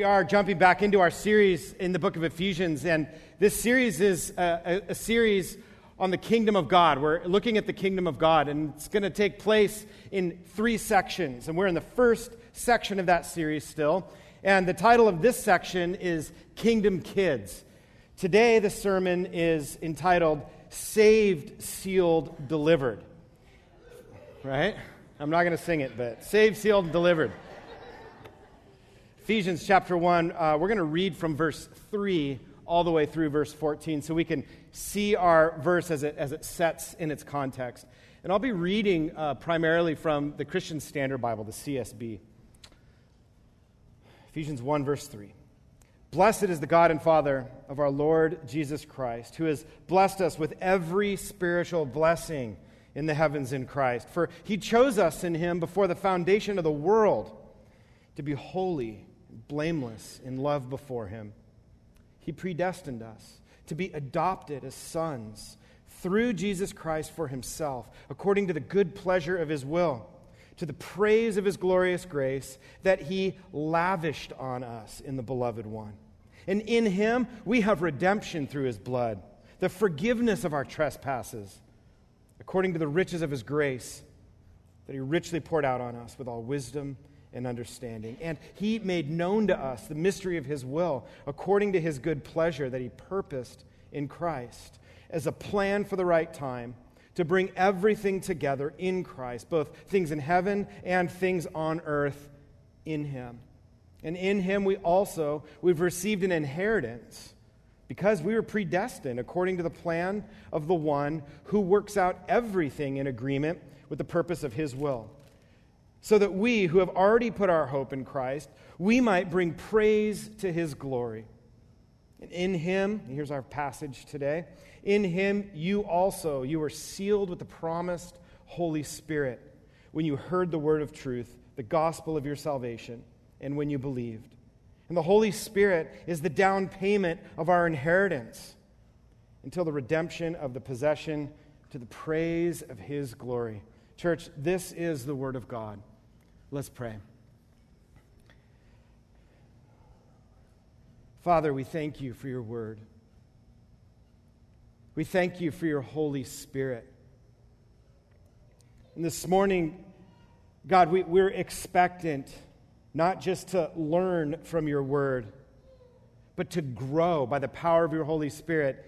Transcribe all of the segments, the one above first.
We are jumping back into our series in the book of Ephesians, and this series is a, a, a, series on the kingdom of God. We're looking at the kingdom of God, and it's going to take place in three sections, and we're in the first section of that series still. And the title of this section is Kingdom Kids. Today, the sermon is entitled Saved, Sealed, Delivered. Right? I'm not going to sing it, but saved, sealed, delivered. Ephesians chapter 1, uh, we're going to read from verse 3 all the way through verse 14 so we can see our verse as it, as it sets in its context. And I'll be reading uh, primarily from the Christian Standard Bible, the CSB. Ephesians 1, verse 3. Blessed is the God and Father of our Lord Jesus Christ, who has blessed us with every spiritual blessing in the heavens in Christ. For he chose us in him before the foundation of the world to be holy blameless in love before Him. He predestined us to be adopted as sons through Jesus Christ for Himself, according to the good pleasure of His will, to the praise of His glorious grace that He lavished on us in the Beloved One. And in Him we have redemption through His blood, the forgiveness of our trespasses, according to the riches of His grace that He richly poured out on us with all wisdom and understanding. And he made known to us the mystery of his will, according to his good pleasure that he purposed in Christ, as a plan for the right time to bring everything together in Christ, both things in heaven and things on earth in him. And in him we also we've received an inheritance because we were predestined according to the plan of the one who works out everything in agreement with the purpose of his will so that we who have already put our hope in Christ, we might bring praise to his glory. And in him, here's our passage today. In him you also you were sealed with the promised Holy Spirit when you heard the word of truth, the gospel of your salvation, and when you believed. And the Holy Spirit is the down payment of our inheritance until the redemption of the possession to the praise of his glory. Church, this is the word of God. Let's pray. Father, we thank you for your word. We thank you for your Holy Spirit. And this morning, God, we, we're expectant not just to learn from your word, but to grow by the power of your Holy Spirit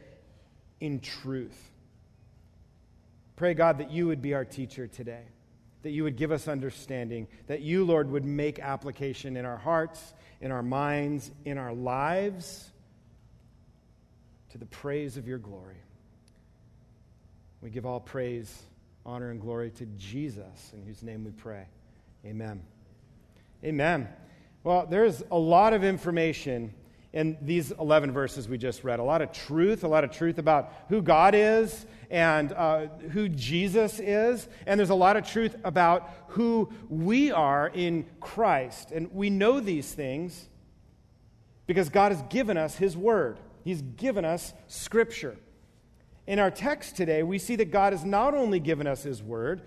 in truth. Pray, God, that you would be our teacher today that you would give us understanding, that you, Lord, would make application in our hearts, in our minds, in our lives to the praise of your glory. We give all praise, honor, and glory to Jesus, in whose name we pray. Amen. Amen. Well, there's a lot of information in these 11 verses we just read. A lot of truth, a lot of truth about who God is and uh, who Jesus is. And there's a lot of truth about who we are in Christ. And we know these things because God has given us His Word, He's given us Scripture. In our text today, we see that God has not only given us His Word,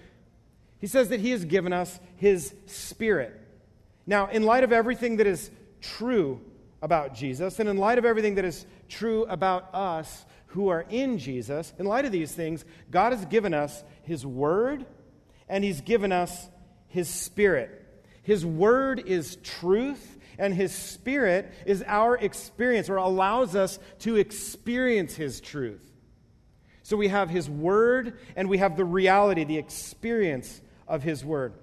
He says that He has given us His Spirit. Now, in light of everything that is true about Jesus. And in light of everything that is true about us who are in Jesus, in light of these things, God has given us His Word and He's given us His Spirit. His Word is truth, and His Spirit is our experience or allows us to experience His truth. So we have His Word and we have the reality, the experience of His Word.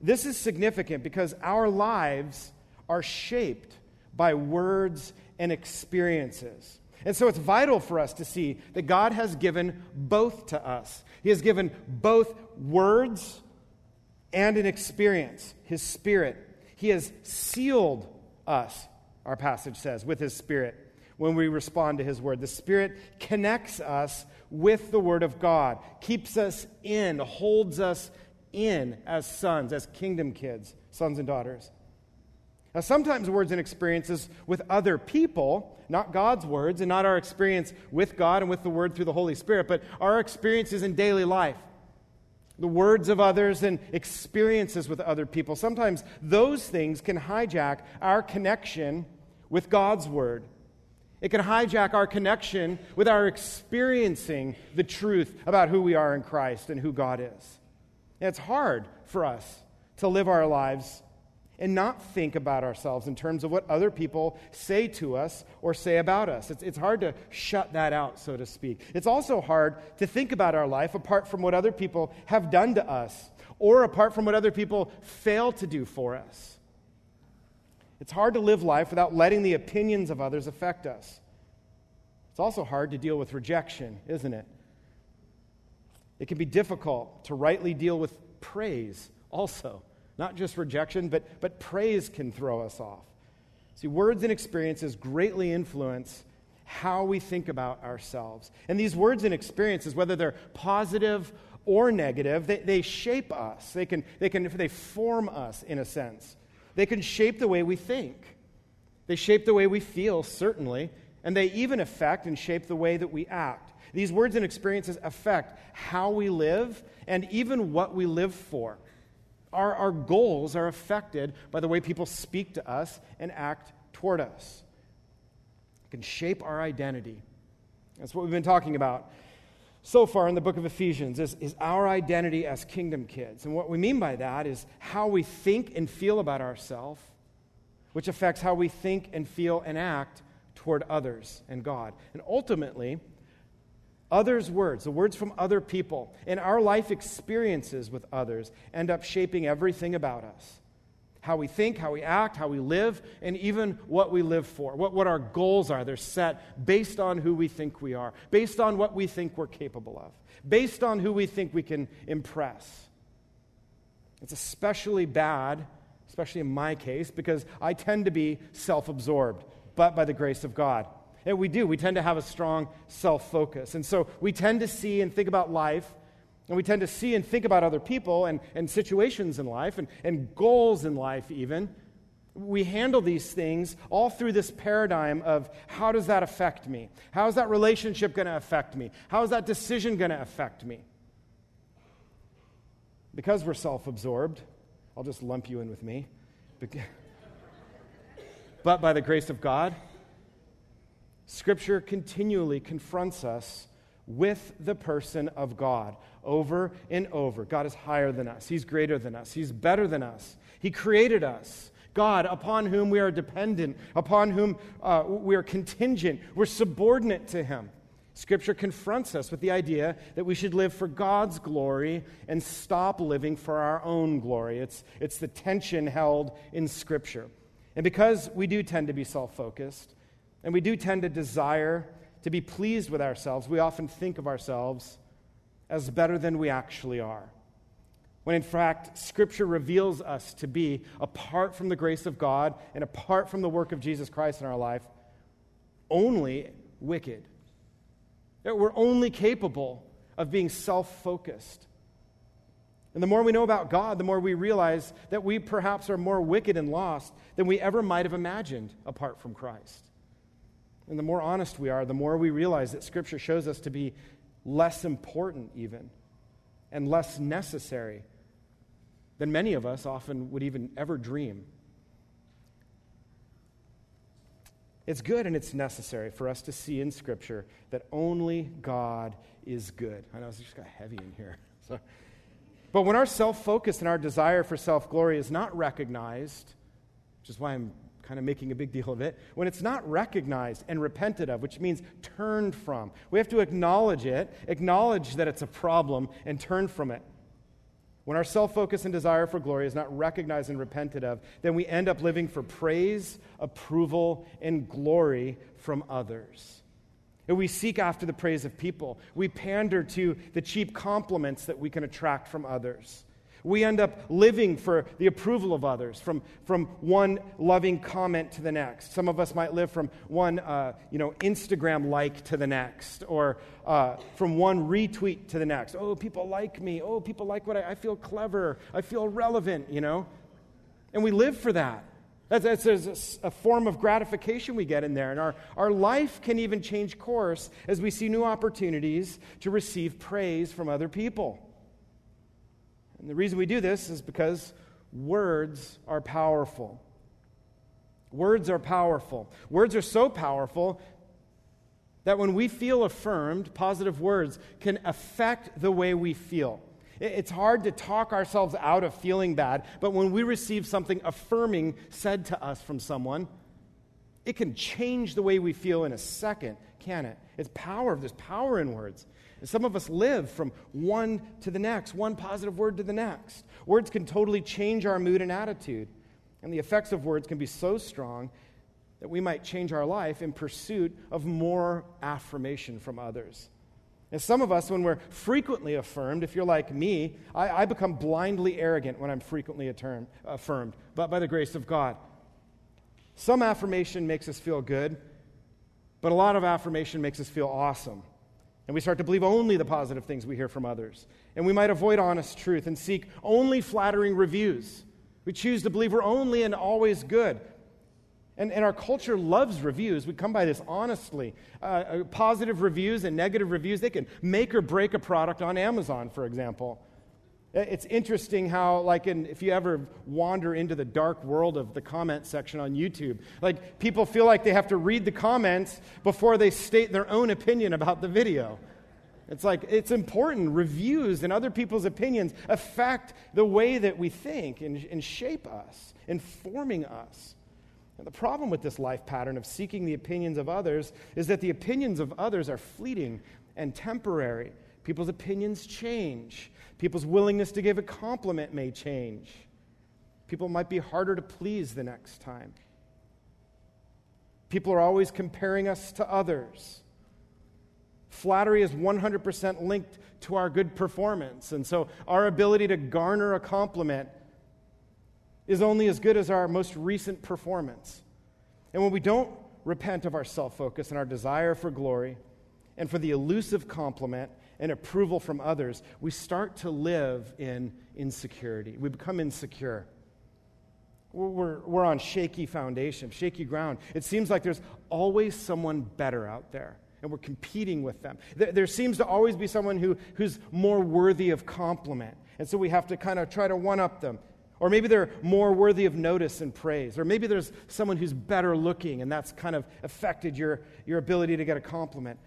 This is significant because our lives are shaped by words and experiences. And so it's vital for us to see that God has given both to us. He has given both words and an experience, His Spirit. He has sealed us, our passage says, with His Spirit when we respond to His Word. The Spirit connects us with the Word of God, keeps us in, holds us in as sons, as kingdom kids, sons and daughters. Now, sometimes words and experiences with other people, not God's words, and not our experience with God and with the Word through the Holy Spirit, but our experiences in daily life, the words of others and experiences with other people. Sometimes those things can hijack our connection with God's word. It can hijack our connection with our experiencing the truth about who we are in Christ and who God is. And it's hard for us to live our lives and not think about ourselves in terms of what other people say to us or say about us. It's, it's hard to shut that out, so to speak. It's also hard to think about our life apart from what other people have done to us or apart from what other people fail to do for us. It's hard to live life without letting the opinions of others affect us. It's also hard to deal with rejection, isn't it? It can be difficult to rightly deal with praise also. Not just rejection, but, but praise can throw us off. See, words and experiences greatly influence how we think about ourselves. And these words and experiences, whether they're positive or negative, they, they shape us. They can, they can they form us in a sense. They can shape the way we think. They shape the way we feel, certainly, and they even affect and shape the way that we act. These words and experiences affect how we live and even what we live for. Our, our goals are affected by the way people speak to us and act toward us. It can shape our identity. That's what we've been talking about so far in the book of Ephesians is, is our identity as kingdom kids. And what we mean by that is how we think and feel about ourselves, which affects how we think and feel and act toward others and God. And ultimately, Others' words, the words from other people, and our life experiences with others end up shaping everything about us how we think, how we act, how we live, and even what we live for, what, what our goals are. They're set based on who we think we are, based on what we think we're capable of, based on who we think we can impress. It's especially bad, especially in my case, because I tend to be self absorbed, but by the grace of God. And we do. We tend to have a strong self focus. And so we tend to see and think about life, and we tend to see and think about other people and, and situations in life and, and goals in life, even. We handle these things all through this paradigm of how does that affect me? How is that relationship going to affect me? How is that decision going to affect me? Because we're self absorbed, I'll just lump you in with me. But by the grace of God, Scripture continually confronts us with the person of God over and over. God is higher than us, He's greater than us, He's better than us. He created us. God, upon whom we are dependent, upon whom uh, we are contingent, we're subordinate to Him. Scripture confronts us with the idea that we should live for God's glory and stop living for our own glory. It's, it's the tension held in Scripture. And because we do tend to be self focused, and we do tend to desire to be pleased with ourselves. We often think of ourselves as better than we actually are. When in fact, Scripture reveals us to be, apart from the grace of God and apart from the work of Jesus Christ in our life, only wicked. That we're only capable of being self focused. And the more we know about God, the more we realize that we perhaps are more wicked and lost than we ever might have imagined apart from Christ. And the more honest we are, the more we realize that Scripture shows us to be less important, even, and less necessary than many of us often would even ever dream. It's good and it's necessary for us to see in Scripture that only God is good. I know it's just got heavy in here. So. But when our self focus and our desire for self glory is not recognized, which is why I'm kind of making a big deal of it, when it's not recognized and repented of, which means turned from. We have to acknowledge it, acknowledge that it's a problem, and turn from it. When our self focus and desire for glory is not recognized and repented of, then we end up living for praise, approval, and glory from others. And we seek after the praise of people. We pander to the cheap compliments that we can attract from others. We end up living for the approval of others, from, from one loving comment to the next. Some of us might live from one uh, you know, Instagram like to the next, or uh, from one retweet to the next. Oh, people like me. Oh, people like what I, I feel clever. I feel relevant, you know? And we live for that. That's, that's a, a form of gratification we get in there. And our, our life can even change course as we see new opportunities to receive praise from other people. And the reason we do this is because words are powerful. Words are powerful. Words are so powerful that when we feel affirmed, positive words can affect the way we feel. It's hard to talk ourselves out of feeling bad, but when we receive something affirming said to us from someone, it can change the way we feel in a second, can it? It's power. There's power in words. And some of us live from one to the next, one positive word to the next. Words can totally change our mood and attitude. And the effects of words can be so strong that we might change our life in pursuit of more affirmation from others. And some of us, when we're frequently affirmed, if you're like me, I, I become blindly arrogant when I'm frequently affirmed, but by the grace of God. Some affirmation makes us feel good, but a lot of affirmation makes us feel awesome. And we start to believe only the positive things we hear from others. And we might avoid honest truth and seek only flattering reviews. We choose to believe we're only and always good. And, and our culture loves reviews. We come by this honestly. Uh, uh, positive reviews and negative reviews, they can make or break a product on Amazon, for example. It's interesting how, like, in, if you ever wander into the dark world of the comment section on YouTube, like, people feel like they have to read the comments before they state their own opinion about the video. It's like, it's important. Reviews and other people's opinions affect the way that we think and, and shape us, informing us. And the problem with this life pattern of seeking the opinions of others is that the opinions of others are fleeting and temporary. People's opinions change. People's willingness to give a compliment may change. People might be harder to please the next time. People are always comparing us to others. Flattery is 100% linked to our good performance. And so our ability to garner a compliment is only as good as our most recent performance. And when we don't repent of our self focus and our desire for glory and for the elusive compliment and approval from others, we start to live in insecurity. We become insecure. We're, we're on shaky foundation, shaky ground. It seems like there's always someone better out there, and we're competing with them. There, there seems to always be someone who, who's more worthy of compliment. And so we have to kind of try to one up them. Or maybe they're more worthy of notice and praise. Or maybe there's someone who's better looking and that's kind of affected your, your ability to get a compliment.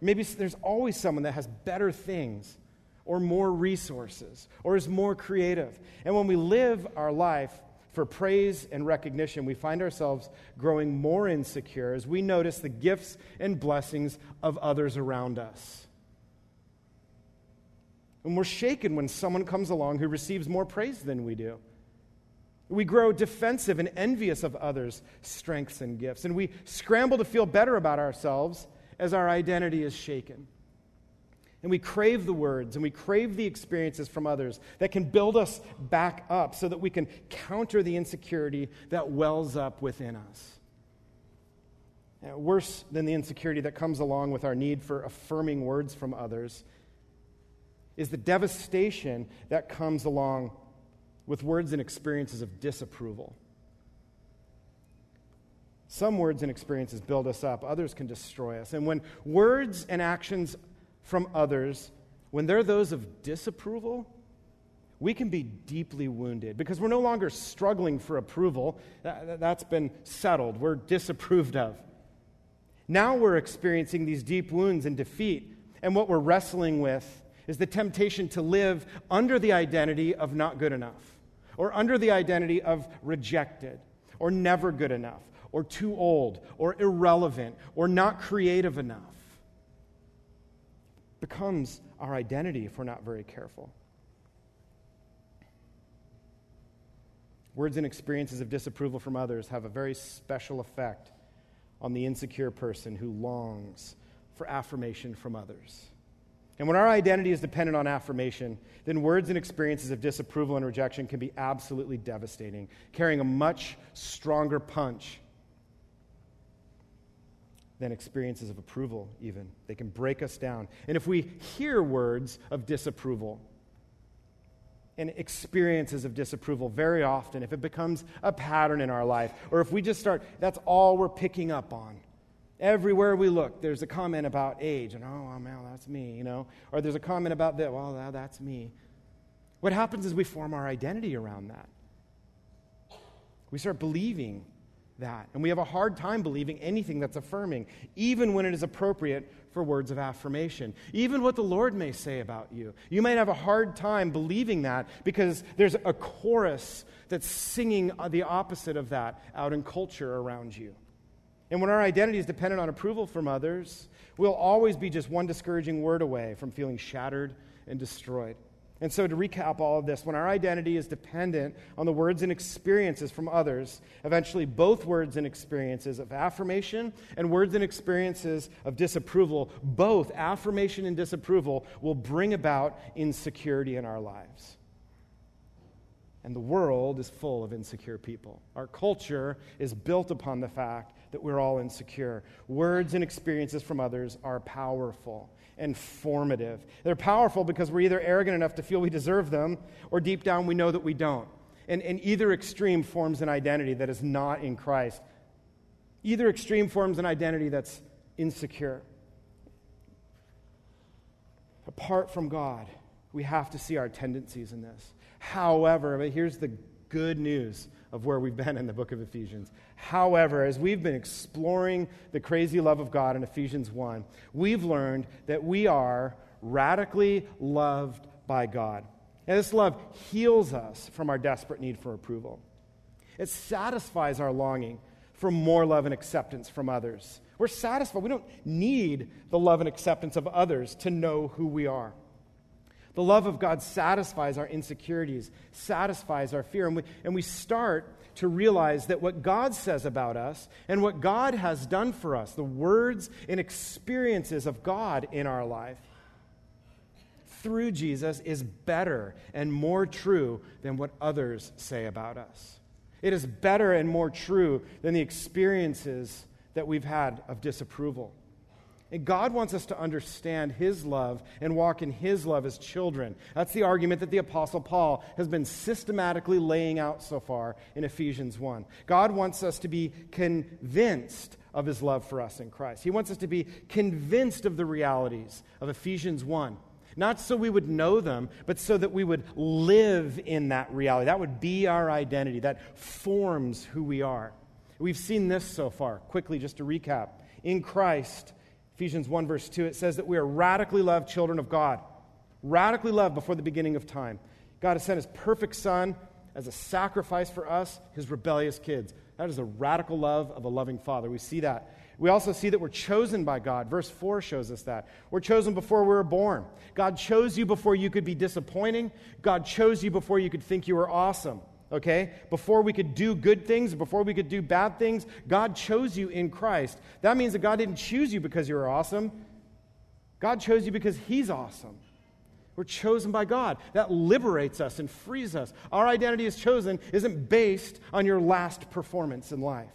Maybe there's always someone that has better things or more resources or is more creative. And when we live our life for praise and recognition, we find ourselves growing more insecure as we notice the gifts and blessings of others around us. And we're shaken when someone comes along who receives more praise than we do. We grow defensive and envious of others' strengths and gifts. And we scramble to feel better about ourselves as our identity is shaken. And we crave the words and we crave the experiences from others that can build us back up so that we can counter the insecurity that wells up within us. worse than the insecurity that comes along with our need for affirming words from others is the devastation that comes along with words and experiences of disapproval. Some words and experiences build us up, others can destroy us. And when words and actions from others, when they're those of disapproval, we can be deeply wounded because we're no longer struggling for approval. That's been settled. We're disapproved of. Now we're experiencing these deep wounds and defeat. And what we're wrestling with is the temptation to live under the identity of not good enough or under the identity of rejected, or never good enough, or too old, or irrelevant, or not creative enough. Becomes our identity if we're not very careful. Words and experiences of disapproval from others have a very special effect on the insecure person who longs for affirmation from others. And when our identity is dependent on affirmation, then words and experiences of disapproval and rejection can be absolutely devastating, carrying a much stronger punch than experiences of approval, even. They can break us down. And if we hear words of disapproval and experiences of disapproval very often, if it becomes a pattern in our life, or if we just start, that's all we're picking up on Everywhere we look, there's a comment about age, and oh, man, that's me, you know. Or there's a comment about that, well, that's me. What happens is we form our identity around that. We start believing that. And we have a hard time believing anything that's affirming, even when it is appropriate for words of affirmation. Even what the Lord may say about you. You might have a hard time believing that because there's a chorus that's singing the opposite of that out in culture around you. And when our identity is dependent on approval from others, we'll always be just one discouraging word away from feeling shattered and destroyed. And so, to recap all of this, when our identity is dependent on the words and experiences from others, eventually both words and experiences of affirmation and words and experiences of disapproval, both affirmation and disapproval, will bring about insecurity in our lives. And the world is full of insecure people. Our culture is built upon the fact that we're all insecure. Words and experiences from others are powerful and formative. They're powerful because we're either arrogant enough to feel we deserve them, or deep down we know that we don't. And, and either extreme forms an identity that is not in Christ. Either extreme forms an identity that's insecure. Apart from God, we have to see our tendencies in this. However, but here's the good news of where we've been in the book of Ephesians. However, as we've been exploring the crazy love of God in Ephesians 1, we've learned that we are radically loved by God. And this love heals us from our desperate need for approval. It satisfies our longing for more love and acceptance from others. We're satisfied. We don't need the love and acceptance of others to know who we are. The love of God satisfies our insecurities, satisfies our fear. And we, and we start to realize that what God says about us and what God has done for us, the words and experiences of God in our life, through Jesus is better and more true than what others say about us. It is better and more true than the experiences that we've had of disapproval. And God wants us to understand His love and walk in His love as children. That's the argument that the Apostle Paul has been systematically laying out so far in Ephesians 1. God wants us to be convinced of His love for us in Christ. He wants us to be convinced of the realities of Ephesians 1. Not so we would know them, but so that we would live in that reality. That would be our identity. That forms who we are. We've seen this so far. Quickly, just to recap. In Christ, Ephesians 1, verse 2, it says that we are radically loved children of God. Radically loved before the beginning of time. God has sent his perfect Son as a sacrifice for us, his rebellious kids. That is the radical love of a loving Father. We see that. We also see that we're chosen by God. Verse 4 shows us that. We're chosen before we were born. God chose you before you could be disappointing. God chose you before you could think you were awesome okay? Before we could do good things, before we could do bad things, God chose you in Christ. That means that God didn't choose you because you were awesome. God chose you because He's awesome. We're chosen by God. That liberates us and frees us. Our identity as chosen isn't based on your last performance in life.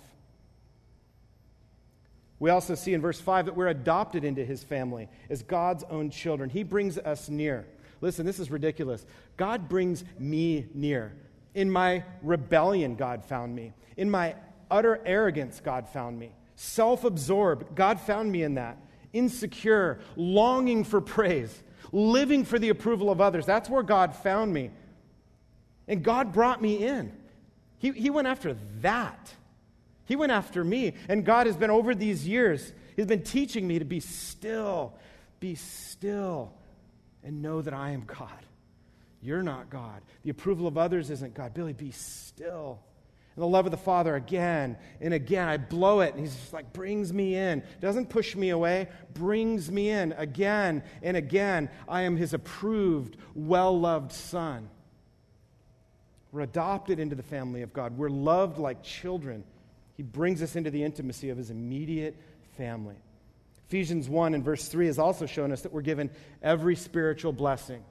We also see in verse 5 that we're adopted into his family as God's own children. He brings us near. Listen, this is ridiculous. God brings me near. In my rebellion, God found me. In my utter arrogance, God found me. Self absorbed, God found me in that. Insecure, longing for praise, living for the approval of others. That's where God found me. And God brought me in. He, he went after that. He went after me. And God has been, over these years, He's been teaching me to be still, be still, and know that I am God. You're not God. The approval of others isn't God. Billy, be still. And the love of the Father again and again. I blow it, and He's just like, brings me in. Doesn't push me away, brings me in again and again. I am His approved, well loved Son. We're adopted into the family of God. We're loved like children. He brings us into the intimacy of His immediate family. Ephesians 1 and verse 3 has also shown us that we're given every spiritual blessing.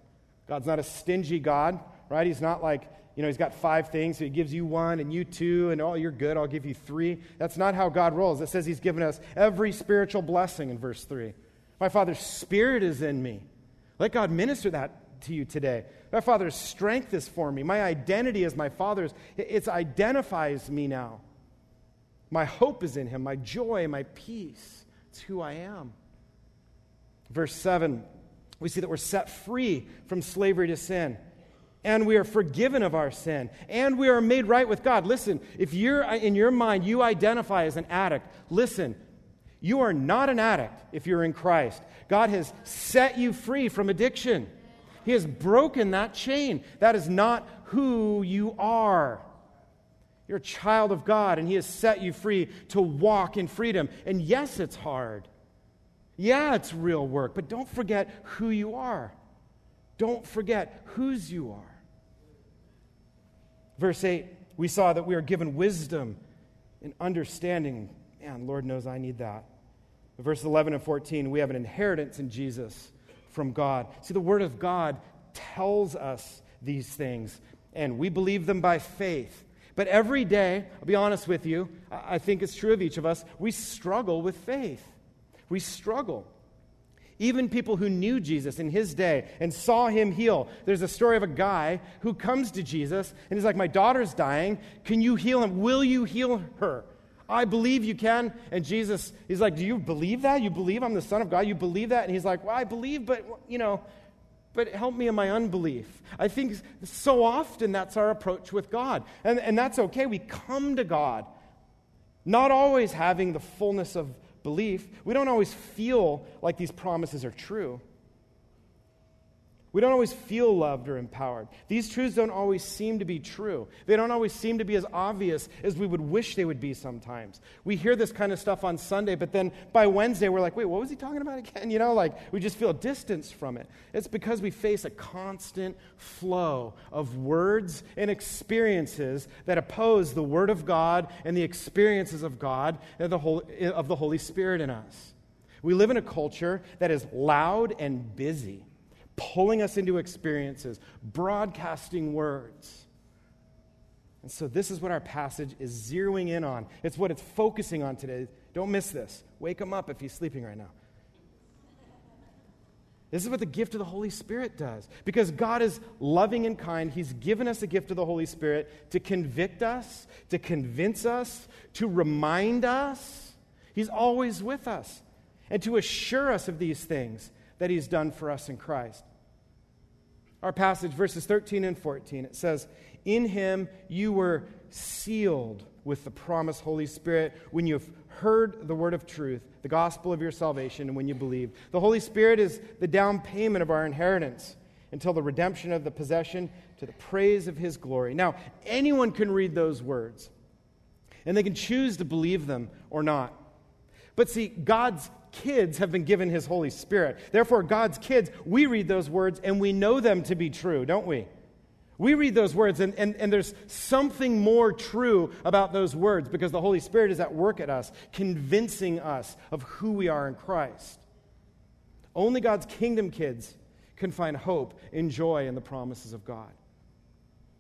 God's not a stingy God, right? He's not like, you know, he's got five things, so he gives you one and you two, and oh, you're good, I'll give you three. That's not how God rolls. It says he's given us every spiritual blessing in verse 3. My Father's Spirit is in me. Let God minister that to you today. My Father's strength is for me. My identity is my Father's. It identifies me now. My hope is in him, my joy, my peace. It's who I am. Verse 7 we see that we're set free from slavery to sin. and we are forgiven of our sin, and we are made right with God. Listen, if you're uh, in your mind, you identify as an addict, listen, you are not an addict if you're in Christ. God has set you free from addiction. He has broken that chain. That is not who you are. You're a child of God, and He has set you free to walk in freedom. And yes, it's hard. Yeah, it's real work, but don't forget who you are. Don't forget whose you are. Verse 8, we saw that we are given wisdom and understanding. Man, Lord knows I need that. Verse 11 and 14, we have an inheritance in Jesus from God. See, the Word of God tells us these things, and we believe them by faith. But every day, I'll be honest with you, I think it's true of each of us, we struggle with faith. We struggle. Even people who knew Jesus in his day and saw him heal. There's a story of a guy who comes to Jesus and he's like, My daughter's dying. Can you heal him? Will you heal her? I believe you can. And Jesus, he's like, Do you believe that? You believe I'm the Son of God? You believe that? And he's like, Well, I believe, but, you know, but help me in my unbelief. I think so often that's our approach with God. And, and that's okay. We come to God, not always having the fullness of belief, we don't always feel like these promises are true. We don't always feel loved or empowered. These truths don't always seem to be true. They don't always seem to be as obvious as we would wish they would be sometimes. We hear this kind of stuff on Sunday, but then by Wednesday, we're like, wait, what was he talking about again? You know, like we just feel distance from it. It's because we face a constant flow of words and experiences that oppose the Word of God and the experiences of God and the Holy, of the Holy Spirit in us. We live in a culture that is loud and busy pulling us into experiences, broadcasting words. And so, this is what our passage is zeroing in on. It's what it's focusing on today. Don't miss this. Wake him up if he's sleeping right now. This is what the gift of the Holy Spirit does. Because God is loving and kind, He's given us a gift of the Holy Spirit to convict us, to convince us, to remind us. He's always with us, and to assure us of these things that He's done for us in Christ our passage, verses 13 and 14. It says, In him you were sealed with the promised Holy Spirit when you've heard the word of truth, the gospel of your salvation, and when you believe. The Holy Spirit is the down payment of our inheritance until the redemption of the possession to the praise of his glory. Now, anyone can read those words, and they can choose to believe them or not. But see, God's kids have been given his Holy Spirit. Therefore, God's kids, we read those words and we know them to be true, don't we? We read those words, and, and, and there's something more true about those words because the Holy Spirit is at work at us, convincing us of who we are in Christ. Only God's kingdom kids can find hope and joy in the promises of God.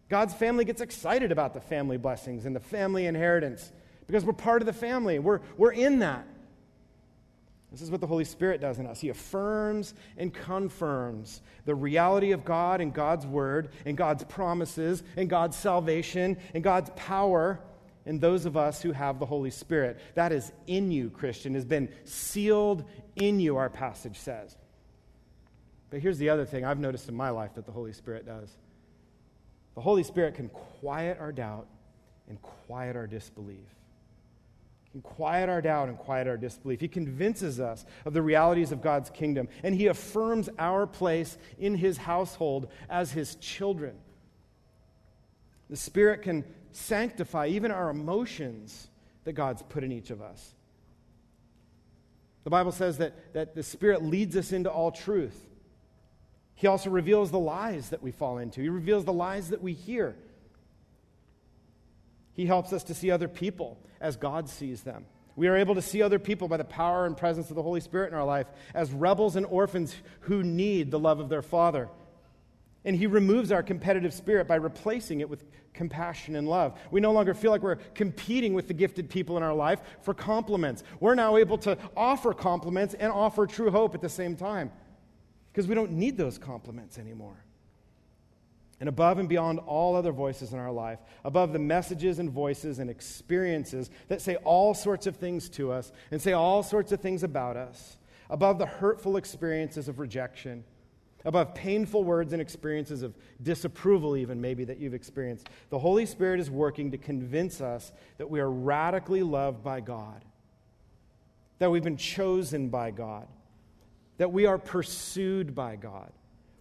God's family gets excited about the family blessings and the family inheritance because we're part of the family. We're, we're in that. This is what the Holy Spirit does in us. He affirms and confirms the reality of God and God's word and God's promises and God's salvation and God's power in those of us who have the Holy Spirit. That is in you, Christian, has been sealed in you, our passage says. But here's the other thing I've noticed in my life that the Holy Spirit does the Holy Spirit can quiet our doubt and quiet our disbelief can quiet our doubt and quiet our disbelief. He convinces us of the realities of God's kingdom, and He affirms our place in His household as His children. The Spirit can sanctify even our emotions that God's put in each of us. The Bible says that, that the Spirit leads us into all truth. He also reveals the lies that we fall into, He reveals the lies that we hear. He helps us to see other people as God sees them. We are able to see other people by the power and presence of the Holy Spirit in our life as rebels and orphans who need the love of their Father. And He removes our competitive spirit by replacing it with compassion and love. We no longer feel like we're competing with the gifted people in our life for compliments. We're now able to offer compliments and offer true hope at the same time because we don't need those compliments anymore and above and beyond all other voices in our life, above the messages and voices and experiences that say all sorts of things to us and say all sorts of things about us, above the hurtful experiences of rejection, above painful words and experiences of disapproval, even maybe that you've experienced. The Holy Spirit is working to convince us that we are radically loved by God, that we've been chosen by God, that we are pursued by God,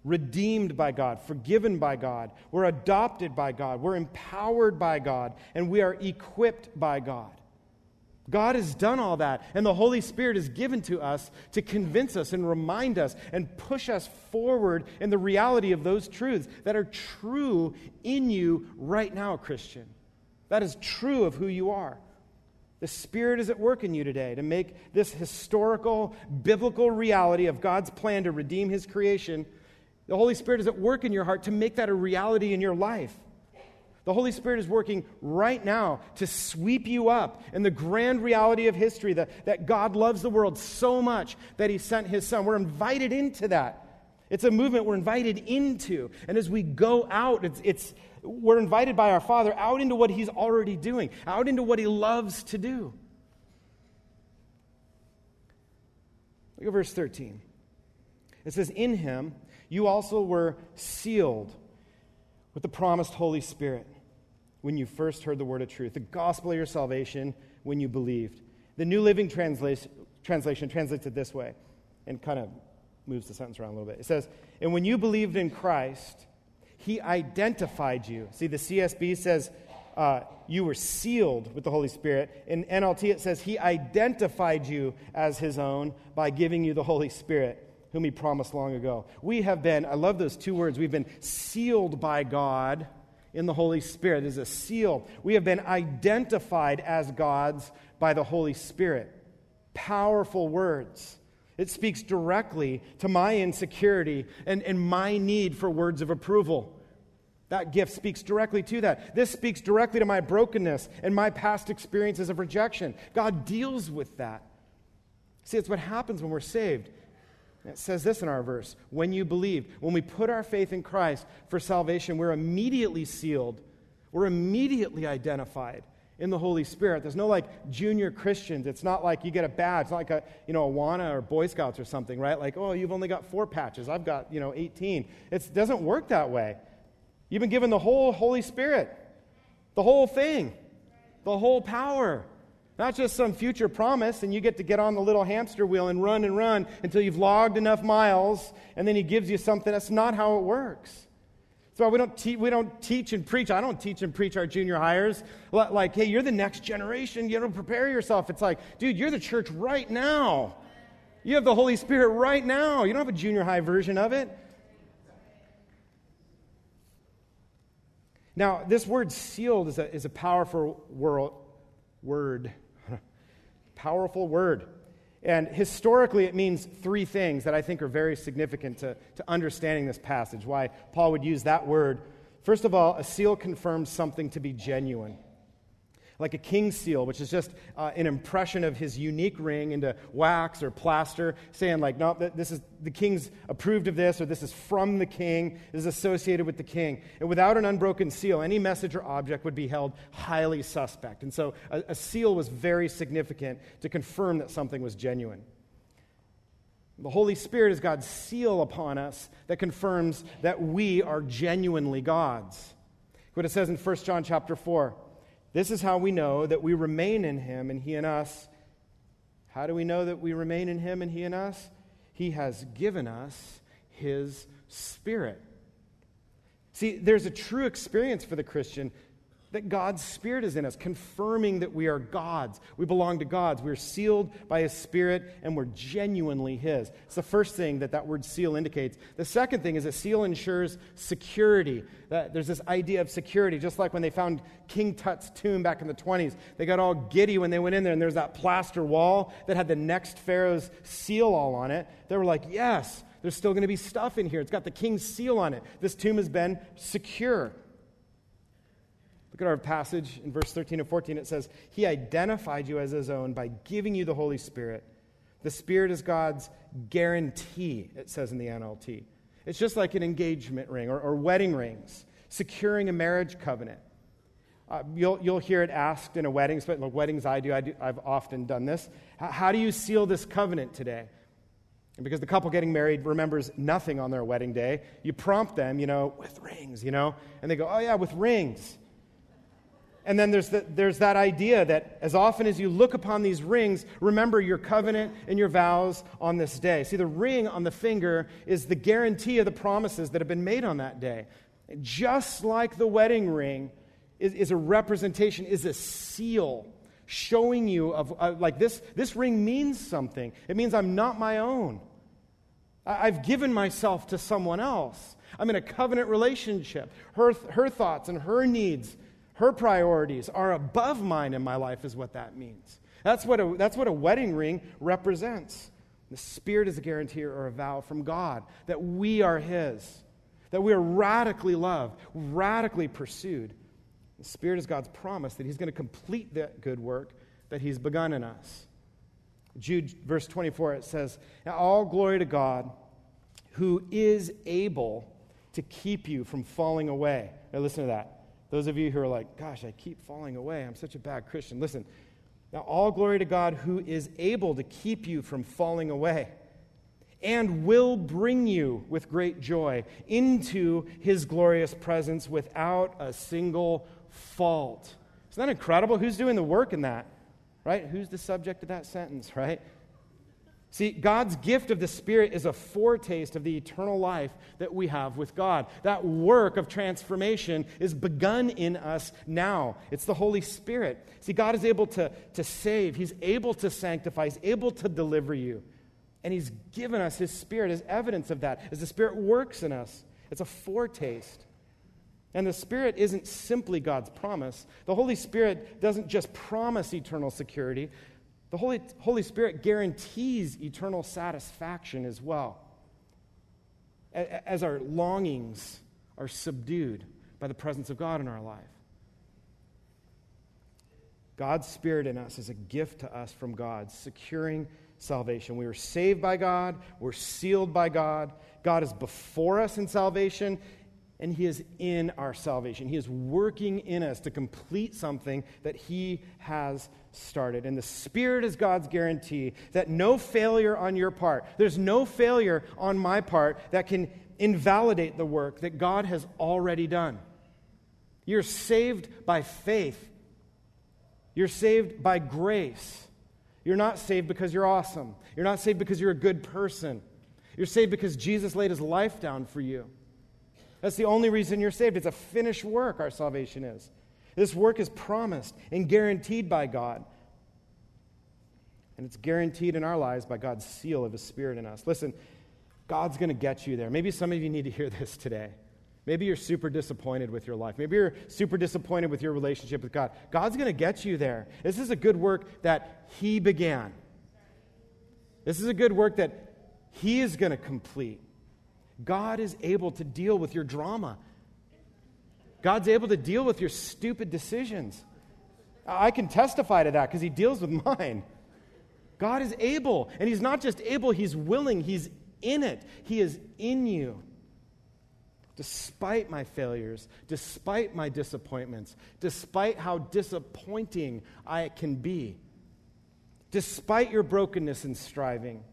redeemed by God, forgiven by God, we're adopted by God, we're empowered by God, and we are equipped by God. God has done all that, and the Holy Spirit is given to us to convince us and remind us and push us forward in the reality of those truths that are true in you right now, Christian. That is true of who you are. The Spirit is at work in you today to make this historical, biblical reality of God's plan to redeem His creation. The Holy Spirit is at work in your heart to make that a reality in your life. The Holy Spirit is working right now to sweep you up in the grand reality of history that, that God loves the world so much that He sent His Son. We're invited into that. It's a movement we're invited into. And as we go out, it's, it's, we're invited by our Father out into what He's already doing, out into what He loves to do. Look at verse 13. It says, In Him you also were sealed with the promised Holy Spirit when you first heard the word of truth, the gospel of your salvation when you believed. The New Living Translation, translation translates it this way and kind of moves the sentence around a little bit. It says, And when you believed in Christ, he identified you. See, the CSB says, uh, you were sealed with the Holy Spirit. In NLT, it says, He identified you as His own by giving you the Holy Spirit whom he promised long ago. We have been, I love those two words, we've been sealed by God in the Holy Spirit. There's a seal. We have been identified as God's by the Holy Spirit. Powerful words. It speaks directly to my insecurity and, and my need for words of approval. That gift speaks directly to that. This speaks directly to my brokenness and my past experiences of rejection. God deals with that. See, it's what happens when we're saved. It says this in our verse when you believe, when we put our faith in Christ for salvation, we're immediately sealed. We're immediately identified in the Holy Spirit. There's no like junior Christians. It's not like you get a badge. It's not like a, you know, a Awana or Boy Scouts or something, right? Like, oh, you've only got four patches. I've got, you know, 18. It doesn't work that way. You've been given the whole Holy Spirit, the whole thing, the whole power. Not just some future promise, and you get to get on the little hamster wheel and run and run until you've logged enough miles, and then he gives you something. That's not how it works. So we don't, te- we don't teach and preach. I don't teach and preach our junior hires. Like, hey, you're the next generation. You don't prepare yourself. It's like, dude, you're the church right now. You have the Holy Spirit right now. You don't have a junior high version of it. Now, this word sealed is a, is a powerful word word. Powerful word. And historically, it means three things that I think are very significant to, to understanding this passage, why Paul would use that word. First of all, a seal confirms something to be genuine like a king's seal, which is just uh, an impression of his unique ring into wax or plaster, saying, like, no, this is the king's approved of this, or this is from the king, this is associated with the king. And without an unbroken seal, any message or object would be held highly suspect. And so a, a seal was very significant to confirm that something was genuine. The Holy Spirit is God's seal upon us that confirms that we are genuinely God's. What it says in 1 John chapter 4. This is how we know that we remain in him and he in us. How do we know that we remain in him and he in us? He has given us his spirit. See, there's a true experience for the Christian that God's Spirit is in us, confirming that we are God's. We belong to God's. We're sealed by His Spirit and we're genuinely His. It's the first thing that that word seal indicates. The second thing is a seal ensures security. There's this idea of security, just like when they found King Tut's tomb back in the 20s. They got all giddy when they went in there and there's that plaster wall that had the next Pharaoh's seal all on it. They were like, yes. There's still going to be stuff in here. It's got the king's seal on it. This tomb has been secure. Look at our passage in verse 13 and 14. It says, He identified you as His own by giving you the Holy Spirit. The Spirit is God's guarantee, it says in the NLT. It's just like an engagement ring or, or wedding rings, securing a marriage covenant. Uh, you'll, you'll hear it asked in a wedding, but like weddings I do, I do, I've often done this. How, how do you seal this covenant today? And because the couple getting married remembers nothing on their wedding day, you prompt them, you know, with rings, you know, and they go, oh, yeah, with rings. And then there's, the, there's that idea that as often as you look upon these rings, remember your covenant and your vows on this day. See, the ring on the finger is the guarantee of the promises that have been made on that day. Just like the wedding ring is, is a representation, is a seal showing you of uh, like this this ring means something it means i'm not my own I, i've given myself to someone else i'm in a covenant relationship her, her thoughts and her needs her priorities are above mine in my life is what that means that's what a, that's what a wedding ring represents the spirit is a guarantee or a vow from god that we are his that we are radically loved radically pursued the Spirit is God's promise that He's going to complete that good work that He's begun in us. Jude, verse 24, it says, All glory to God who is able to keep you from falling away. Now, listen to that. Those of you who are like, Gosh, I keep falling away. I'm such a bad Christian. Listen. Now, all glory to God who is able to keep you from falling away and will bring you with great joy into his glorious presence without a single fault. Isn't that incredible? Who's doing the work in that? Right? Who's the subject of that sentence, right? See, God's gift of the Spirit is a foretaste of the eternal life that we have with God. That work of transformation is begun in us now. It's the Holy Spirit. See, God is able to, to save, He's able to sanctify, He's able to deliver you. And He's given us His Spirit as evidence of that. As the Spirit works in us, it's a foretaste. And the Spirit isn't simply God's promise. The Holy Spirit doesn't just promise eternal security, the Holy, Holy Spirit guarantees eternal satisfaction as well. As our longings are subdued by the presence of God in our life. God's Spirit in us is a gift to us from God, securing salvation. We were saved by God, we're sealed by God. God is before us in salvation, and He is in our salvation. He is working in us to complete something that He has started. And the Spirit is God's guarantee that no failure on your part, there's no failure on my part that can invalidate the work that God has already done. You're saved by faith, you're saved by grace. You're not saved because you're awesome. You're not saved because you're a good person. You're saved because Jesus laid his life down for you. That's the only reason you're saved. It's a finished work, our salvation is. This work is promised and guaranteed by God. And it's guaranteed in our lives by God's seal of His Spirit in us. Listen, God's going to get you there. Maybe some of you need to hear this today. Maybe you're super disappointed with your life. Maybe you're super disappointed with your relationship with God. God's going to get you there. This is a good work that He began. This is a good work that He is going to complete. God is able to deal with your drama. God's able to deal with your stupid decisions. I can testify to that because He deals with mine. God is able, and He's not just able, He's willing, He's in it. He is in you. Despite my failures, despite my disappointments, despite how disappointing I can be, despite your brokenness and striving,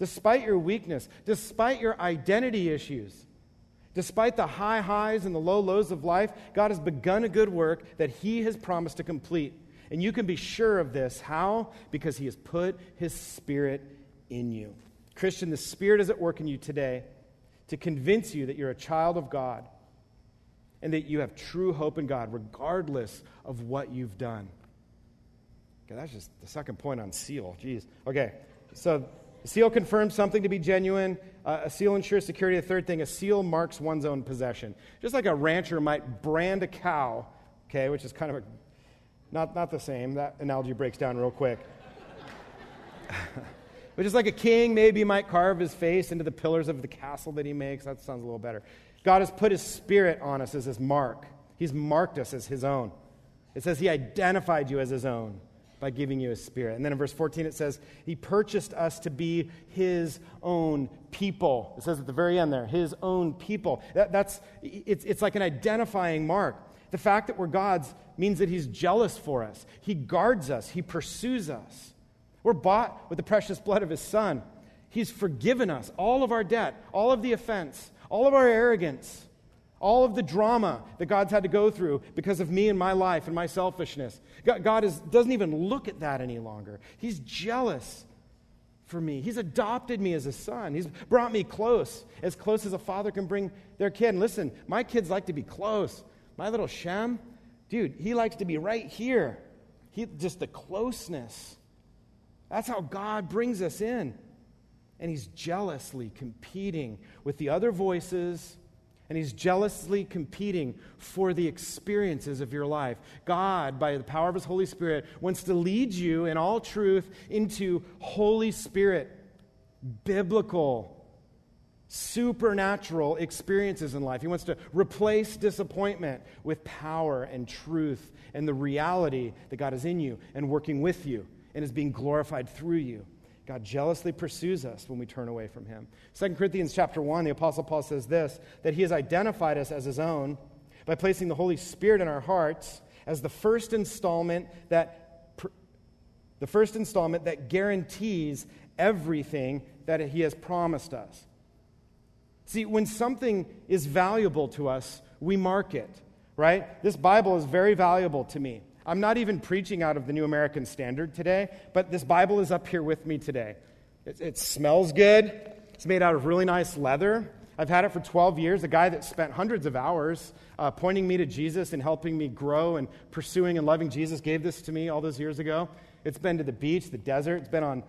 despite your weakness, despite your identity issues, despite the high highs and the low lows of life, God has begun a good work that He has promised to complete. And you can be sure of this. How? Because He has put His Spirit in you. Christian, the Spirit is at work in you today to convince you that you're a child of God and that you have true hope in God, regardless of what you've done. Okay, that's just the second point on seal. Jeez. Okay, so a seal confirms something to be genuine. Uh, a seal ensures security. The third thing, a seal marks one's own possession. Just like a rancher might brand a cow, okay, which is kind of a, not, not the same. That analogy breaks down real quick. but just like a king maybe might carve his face into the pillars of the castle that he makes, that sounds a little better. God has put his spirit on us as his mark. He's marked us as his own. It says he identified you as his own by giving you his spirit. And then in verse 14 it says, He purchased us to be his own people. It says at the very end there, his own people. That, that's, it's, it's like an identifying mark. The fact that we're God's means that he's jealous for us, he guards us, he pursues us. We're bought with the precious blood of his son. He's forgiven us all of our debt, all of the offense, all of our arrogance, all of the drama that God's had to go through because of me and my life and my selfishness. God is, doesn't even look at that any longer. He's jealous for me. He's adopted me as a son. He's brought me close, as close as a father can bring their kid. And listen, my kids like to be close. My little Shem, dude, he likes to be right here. He, just the closeness. That's how God brings us in. And he's jealously competing with the other voices and he's jealously competing for the experiences of your life. God, by the power of his Holy Spirit, wants to lead you in all truth into Holy Spirit, biblical, supernatural experiences in life. He wants to replace disappointment with power and truth and the reality that God is in you and working with you and is being glorified through you. God jealously pursues us when we turn away from him. 2 Corinthians chapter 1, the apostle Paul says this that he has identified us as his own by placing the Holy Spirit in our hearts as the first installment that the first installment that guarantees everything that he has promised us. See, when something is valuable to us, we mark it, right? This Bible is very valuable to me. I'm not even preaching out of the New American Standard today, but this Bible is up here with me today. It, it, smells good. It's made out of really nice leather. I've had it for 12 years. A guy that spent hundreds of hours uh, pointing me to Jesus and helping me grow and pursuing and loving Jesus gave this to me all those years ago. It's been to the beach, the desert. It's been on,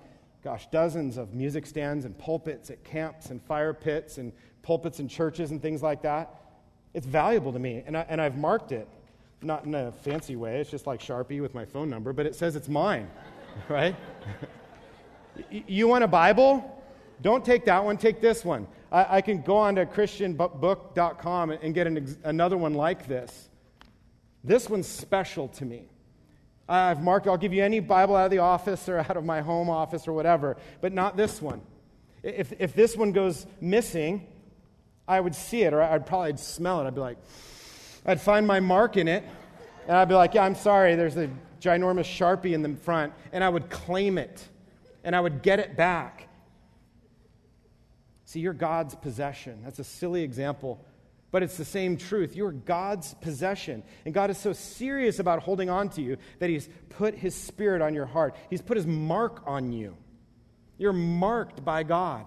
gosh, dozens of music stands and pulpits at camps and fire pits and pulpits in churches and things like that. It's valuable to me, and, I, and I've marked it not in a fancy way, it's just like Sharpie with my phone number, but it says it's mine, right? you want a Bible? Don't take that one, take this one. I, I can go on to ChristianBook.com and get an ex- another one like this. This one's special to me. I've marked, I'll give you any Bible out of the office or out of my home office or whatever, but not this one. If, if this one goes missing, I would see it or I'd probably smell it. I'd be like, I'd find my mark in it, and I'd be like, Yeah, I'm sorry, there's a ginormous Sharpie in the front, and I would claim it, and I would get it back. See, you're God's possession. That's a silly example, but it's the same truth. You're God's possession. And God is so serious about holding on to you that He's put His Spirit on your heart, He's put His mark on you. You're marked by God.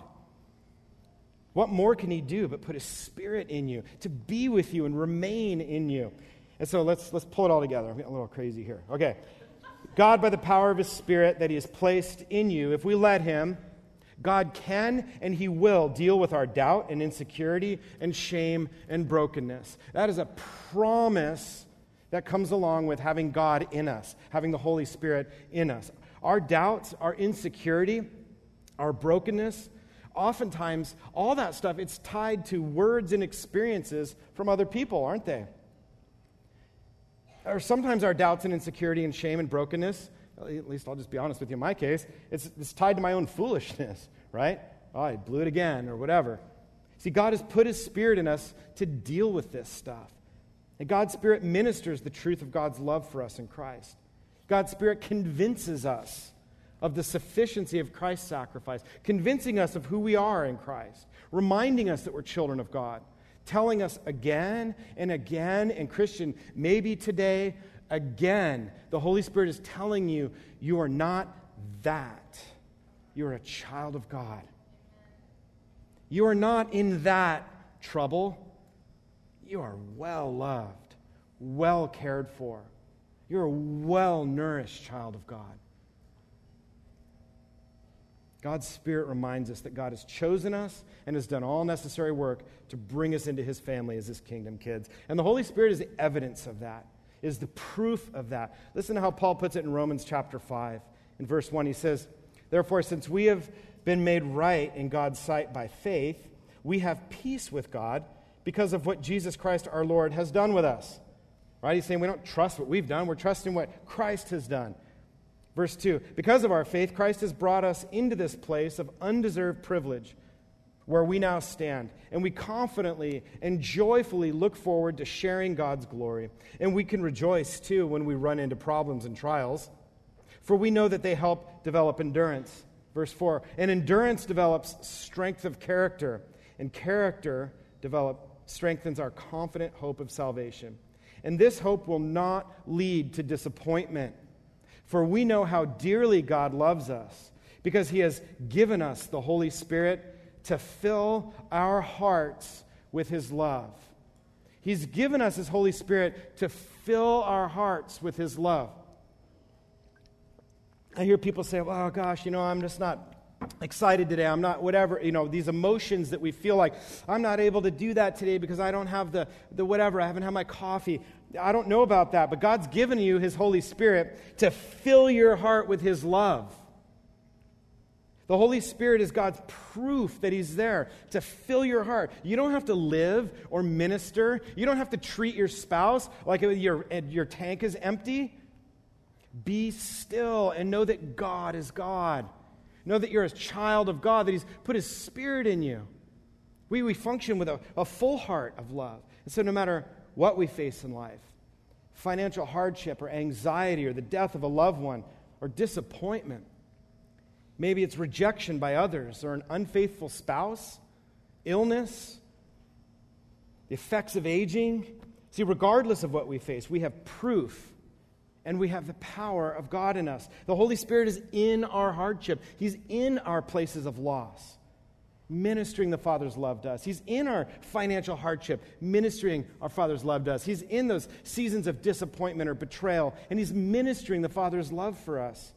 What more can he do but put his spirit in you to be with you and remain in you? And so let's, let's pull it all together. I'm getting a little crazy here. Okay. God, by the power of his spirit that he has placed in you, if we let him, God can and he will deal with our doubt and insecurity and shame and brokenness. That is a promise that comes along with having God in us, having the Holy Spirit in us. Our doubts, our insecurity, our brokenness, oftentimes all that stuff it's tied to words and experiences from other people aren't they? Or sometimes our doubts and insecurity and shame and brokenness at least i'll just be honest with you in my case it's, it's tied to my own foolishness right? Oh i blew it again or whatever. See god has put his spirit in us to deal with this stuff. And god's spirit ministers the truth of god's love for us in christ. God's spirit convinces us of the sufficiency of Christ's sacrifice, convincing us of who we are in Christ, reminding us that we're children of God, telling us again and again, and Christian, maybe today, again, the Holy Spirit is telling you, you are not that. You're a child of God. You are not in that trouble. You are well loved, well cared for. You're a well nourished child of God. God's Spirit reminds us that God has chosen us and has done all necessary work to bring us into His family as His kingdom kids. And the Holy Spirit is the evidence of that, is the proof of that. Listen to how Paul puts it in Romans chapter 5. In verse 1, he says, Therefore, since we have been made right in God's sight by faith, we have peace with God because of what Jesus Christ our Lord has done with us. Right? He's saying we don't trust what we've done, we're trusting what Christ has done. Verse 2 Because of our faith, Christ has brought us into this place of undeserved privilege where we now stand, and we confidently and joyfully look forward to sharing God's glory. And we can rejoice too when we run into problems and trials, for we know that they help develop endurance. Verse 4 And endurance develops strength of character, and character develop, strengthens our confident hope of salvation. And this hope will not lead to disappointment, for we know how dearly God loves us, because he has given us the Holy Spirit to fill our hearts with his love. He's given us his Holy Spirit to fill our hearts with his love. I hear people say, oh gosh, you know, I'm just not excited today. I'm not, whatever, you know, these emotions that we feel like, I'm not able to do that today because I don't have the, the whatever, I haven't had my coffee. I don't know about that, but God's given you His Holy Spirit to fill your heart with His love. The Holy Spirit is God's proof that He's there to fill your heart. You don't have to live or minister. You don't have to treat your spouse like your, your tank is empty. Be still and know that God is God. Know that you're a child of God, that He's put His Spirit in you. We, we function with a, a full heart of love. And so, no matter what we face in life financial hardship or anxiety or the death of a loved one or disappointment maybe it's rejection by others or an unfaithful spouse, illness, the effects of aging. See, regardless of what we face, we have proof and we have the power of God in us. The Holy Spirit is in our hardship, He's in our places of loss, ministering the Father's love to us. He's in our financial hardship, ministering our Father's love to us. He's in those seasons of disappointment or betrayal, and He's ministering the Father's love for us.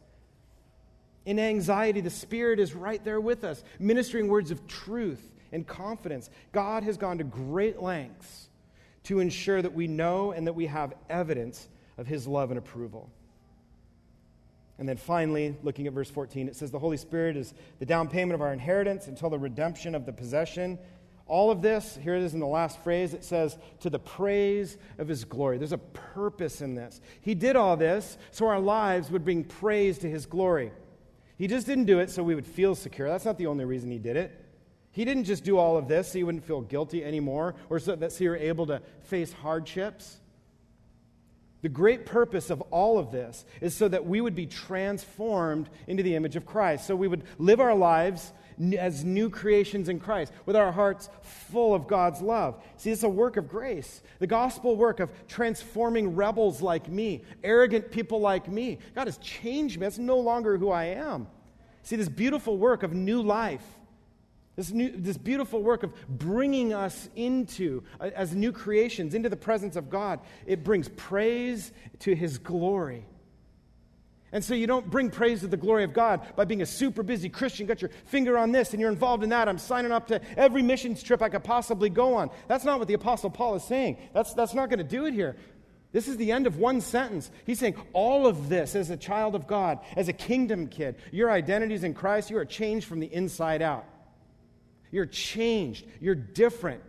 In anxiety, the Spirit is right there with us, ministering words of truth and confidence. God has gone to great lengths to ensure that we know and that we have evidence of his love and approval. And then finally, looking at verse 14, it says, The Holy Spirit is the down payment of our inheritance until the redemption of the possession. All of this, here it is in the last phrase, it says, to the praise of his glory. There's a purpose in this. He did all this so our lives would bring praise to his glory. He just didn't do it so we would feel secure. That's not the only reason he did it. He didn't just do all of this so you wouldn't feel guilty anymore or so that so you were able to face hardships. The great purpose of all of this is so that we would be transformed into the image of Christ. So we would live our lives as new creations in Christ with our hearts full of God's love. See, it's a work of grace. The gospel work of transforming rebels like me, arrogant people like me. God has changed me. That's no longer who I am. See, this beautiful work of new life this, new, this beautiful work of bringing us into, uh, as new creations, into the presence of God, it brings praise to His glory. And so you don't bring praise to the glory of God by being a super busy Christian, got your finger on this and you're involved in that. I'm signing up to every missions trip I could possibly go on. That's not what the Apostle Paul is saying. That's, that's not going to do it here. This is the end of one sentence. He's saying all of this as a child of God, as a kingdom kid, your identity is in Christ. You are changed from the inside out. You're changed. You're different.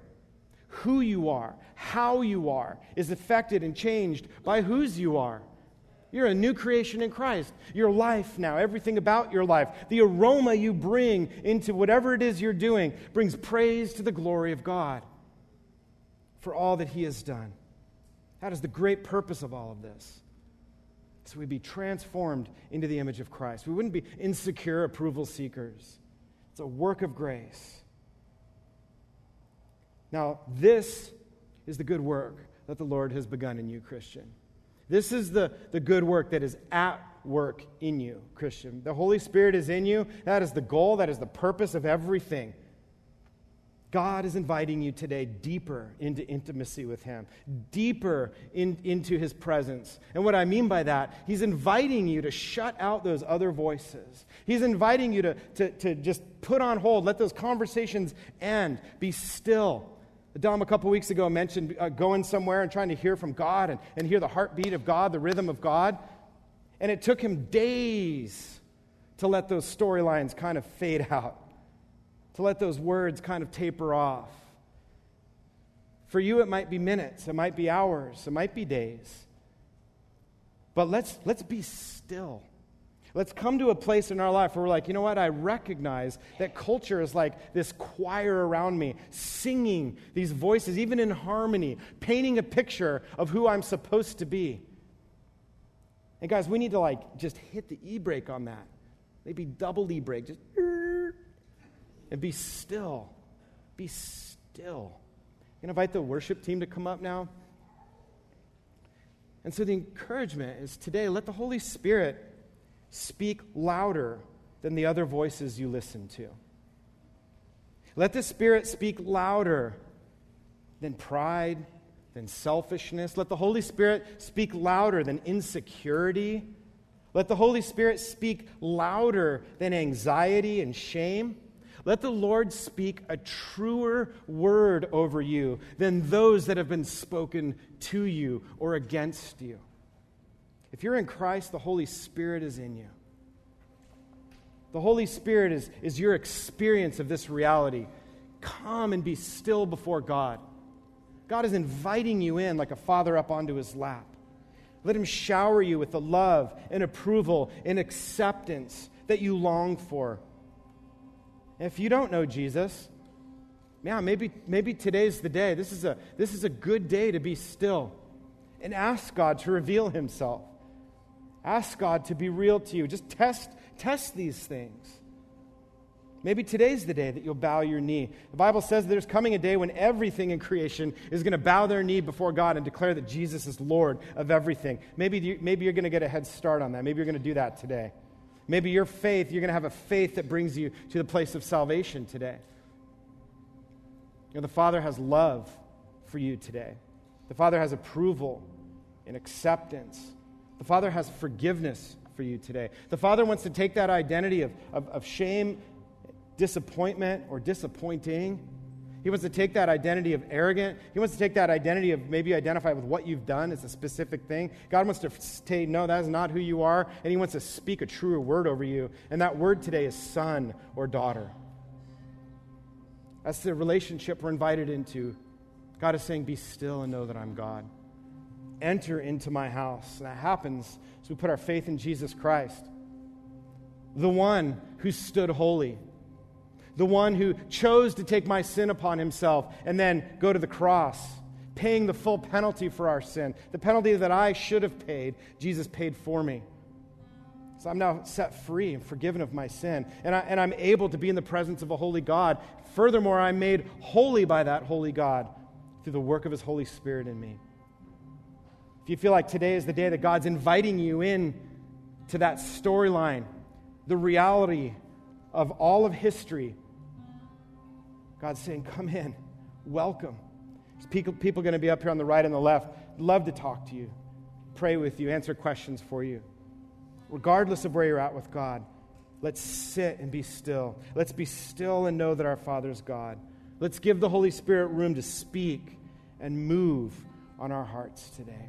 Who you are, how you are, is affected and changed by whose you are. You're a new creation in Christ. Your life now, everything about your life, the aroma you bring into whatever it is you're doing brings praise to the glory of God for all that He has done. That is the great purpose of all of this. So we'd be transformed into the image of Christ. We wouldn't be insecure approval seekers. It's a work of grace. Now, this is the good work that the Lord has begun in you, Christian. This is the, the good work that is at work in you, Christian. The Holy Spirit is in you. That is the goal, that is the purpose of everything. God is inviting you today deeper into intimacy with Him, deeper in, into His presence. And what I mean by that, He's inviting you to shut out those other voices. He's inviting you to, to, to just put on hold, let those conversations end, be still, Dom, a couple weeks ago, mentioned uh, going somewhere and trying to hear from God and, and hear the heartbeat of God, the rhythm of God. And it took him days to let those storylines kind of fade out, to let those words kind of taper off. For you, it might be minutes, it might be hours, it might be days. But let's, let's be still Let's come to a place in our life where we're like, you know what? I recognize that culture is like this choir around me, singing these voices, even in harmony, painting a picture of who I'm supposed to be. And guys, we need to like just hit the e brake on that. maybe double e brake, just and be still. Be still. I'm going to invite the worship team to come up now. And so the encouragement is today let the Holy Spirit speak louder than the other voices you listen to. Let the Spirit speak louder than pride, than selfishness. Let the Holy Spirit speak louder than insecurity. Let the Holy Spirit speak louder than anxiety and shame. Let the Lord speak a truer word over you than those that have been spoken to you or against you. If you're in Christ, the Holy Spirit is in you. The Holy Spirit is, is your experience of this reality. Come and be still before God. God is inviting you in like a father up onto his lap. Let him shower you with the love and approval and acceptance that you long for. If you don't know Jesus, yeah, maybe, maybe today's the day. This is, a, this is a good day to be still and ask God to reveal himself. Ask God to be real to you. Just test, test these things. Maybe today's the day that you'll bow your knee. The Bible says there's coming a day when everything in creation is going to bow their knee before God and declare that Jesus is Lord of everything. Maybe, you, maybe you're going to get a head start on that. Maybe you're going to do that today. Maybe your faith, you're going to have a faith that brings you to the place of salvation today. You know, the Father has love for you today. The Father has approval and acceptance. The Father has forgiveness for you today. The Father wants to take that identity of, of, of shame, disappointment, or disappointing he wants to take that identity of arrogant. He wants to take that identity of maybe identify with what you've done as a specific thing. God wants to say, no, that is not who you are. And He wants to speak a truer word over you. And that word today is son or daughter. That's the relationship we're invited into. God is saying, be still and know that I'm God. Enter into my house. And that happens as we put our faith in Jesus Christ, the one who stood holy the one who chose to take my sin upon himself and then go to the cross, paying the full penalty for our sin. The penalty that I should have paid, Jesus paid for me. So I'm now set free and forgiven of my sin. And, I, and I'm able to be in the presence of a holy God. Furthermore, I'm made holy by that holy God through the work of his Holy Spirit in me. If you feel like today is the day that God's inviting you in to that storyline, the reality of all of history, God's saying, Come in, welcome. There's people, people going to be up here on the right and the left. Love to talk to you, pray with you, answer questions for you. Regardless of where you're at with God, let's sit and be still. Let's be still and know that our Father's God. Let's give the Holy Spirit room to speak and move on our hearts today.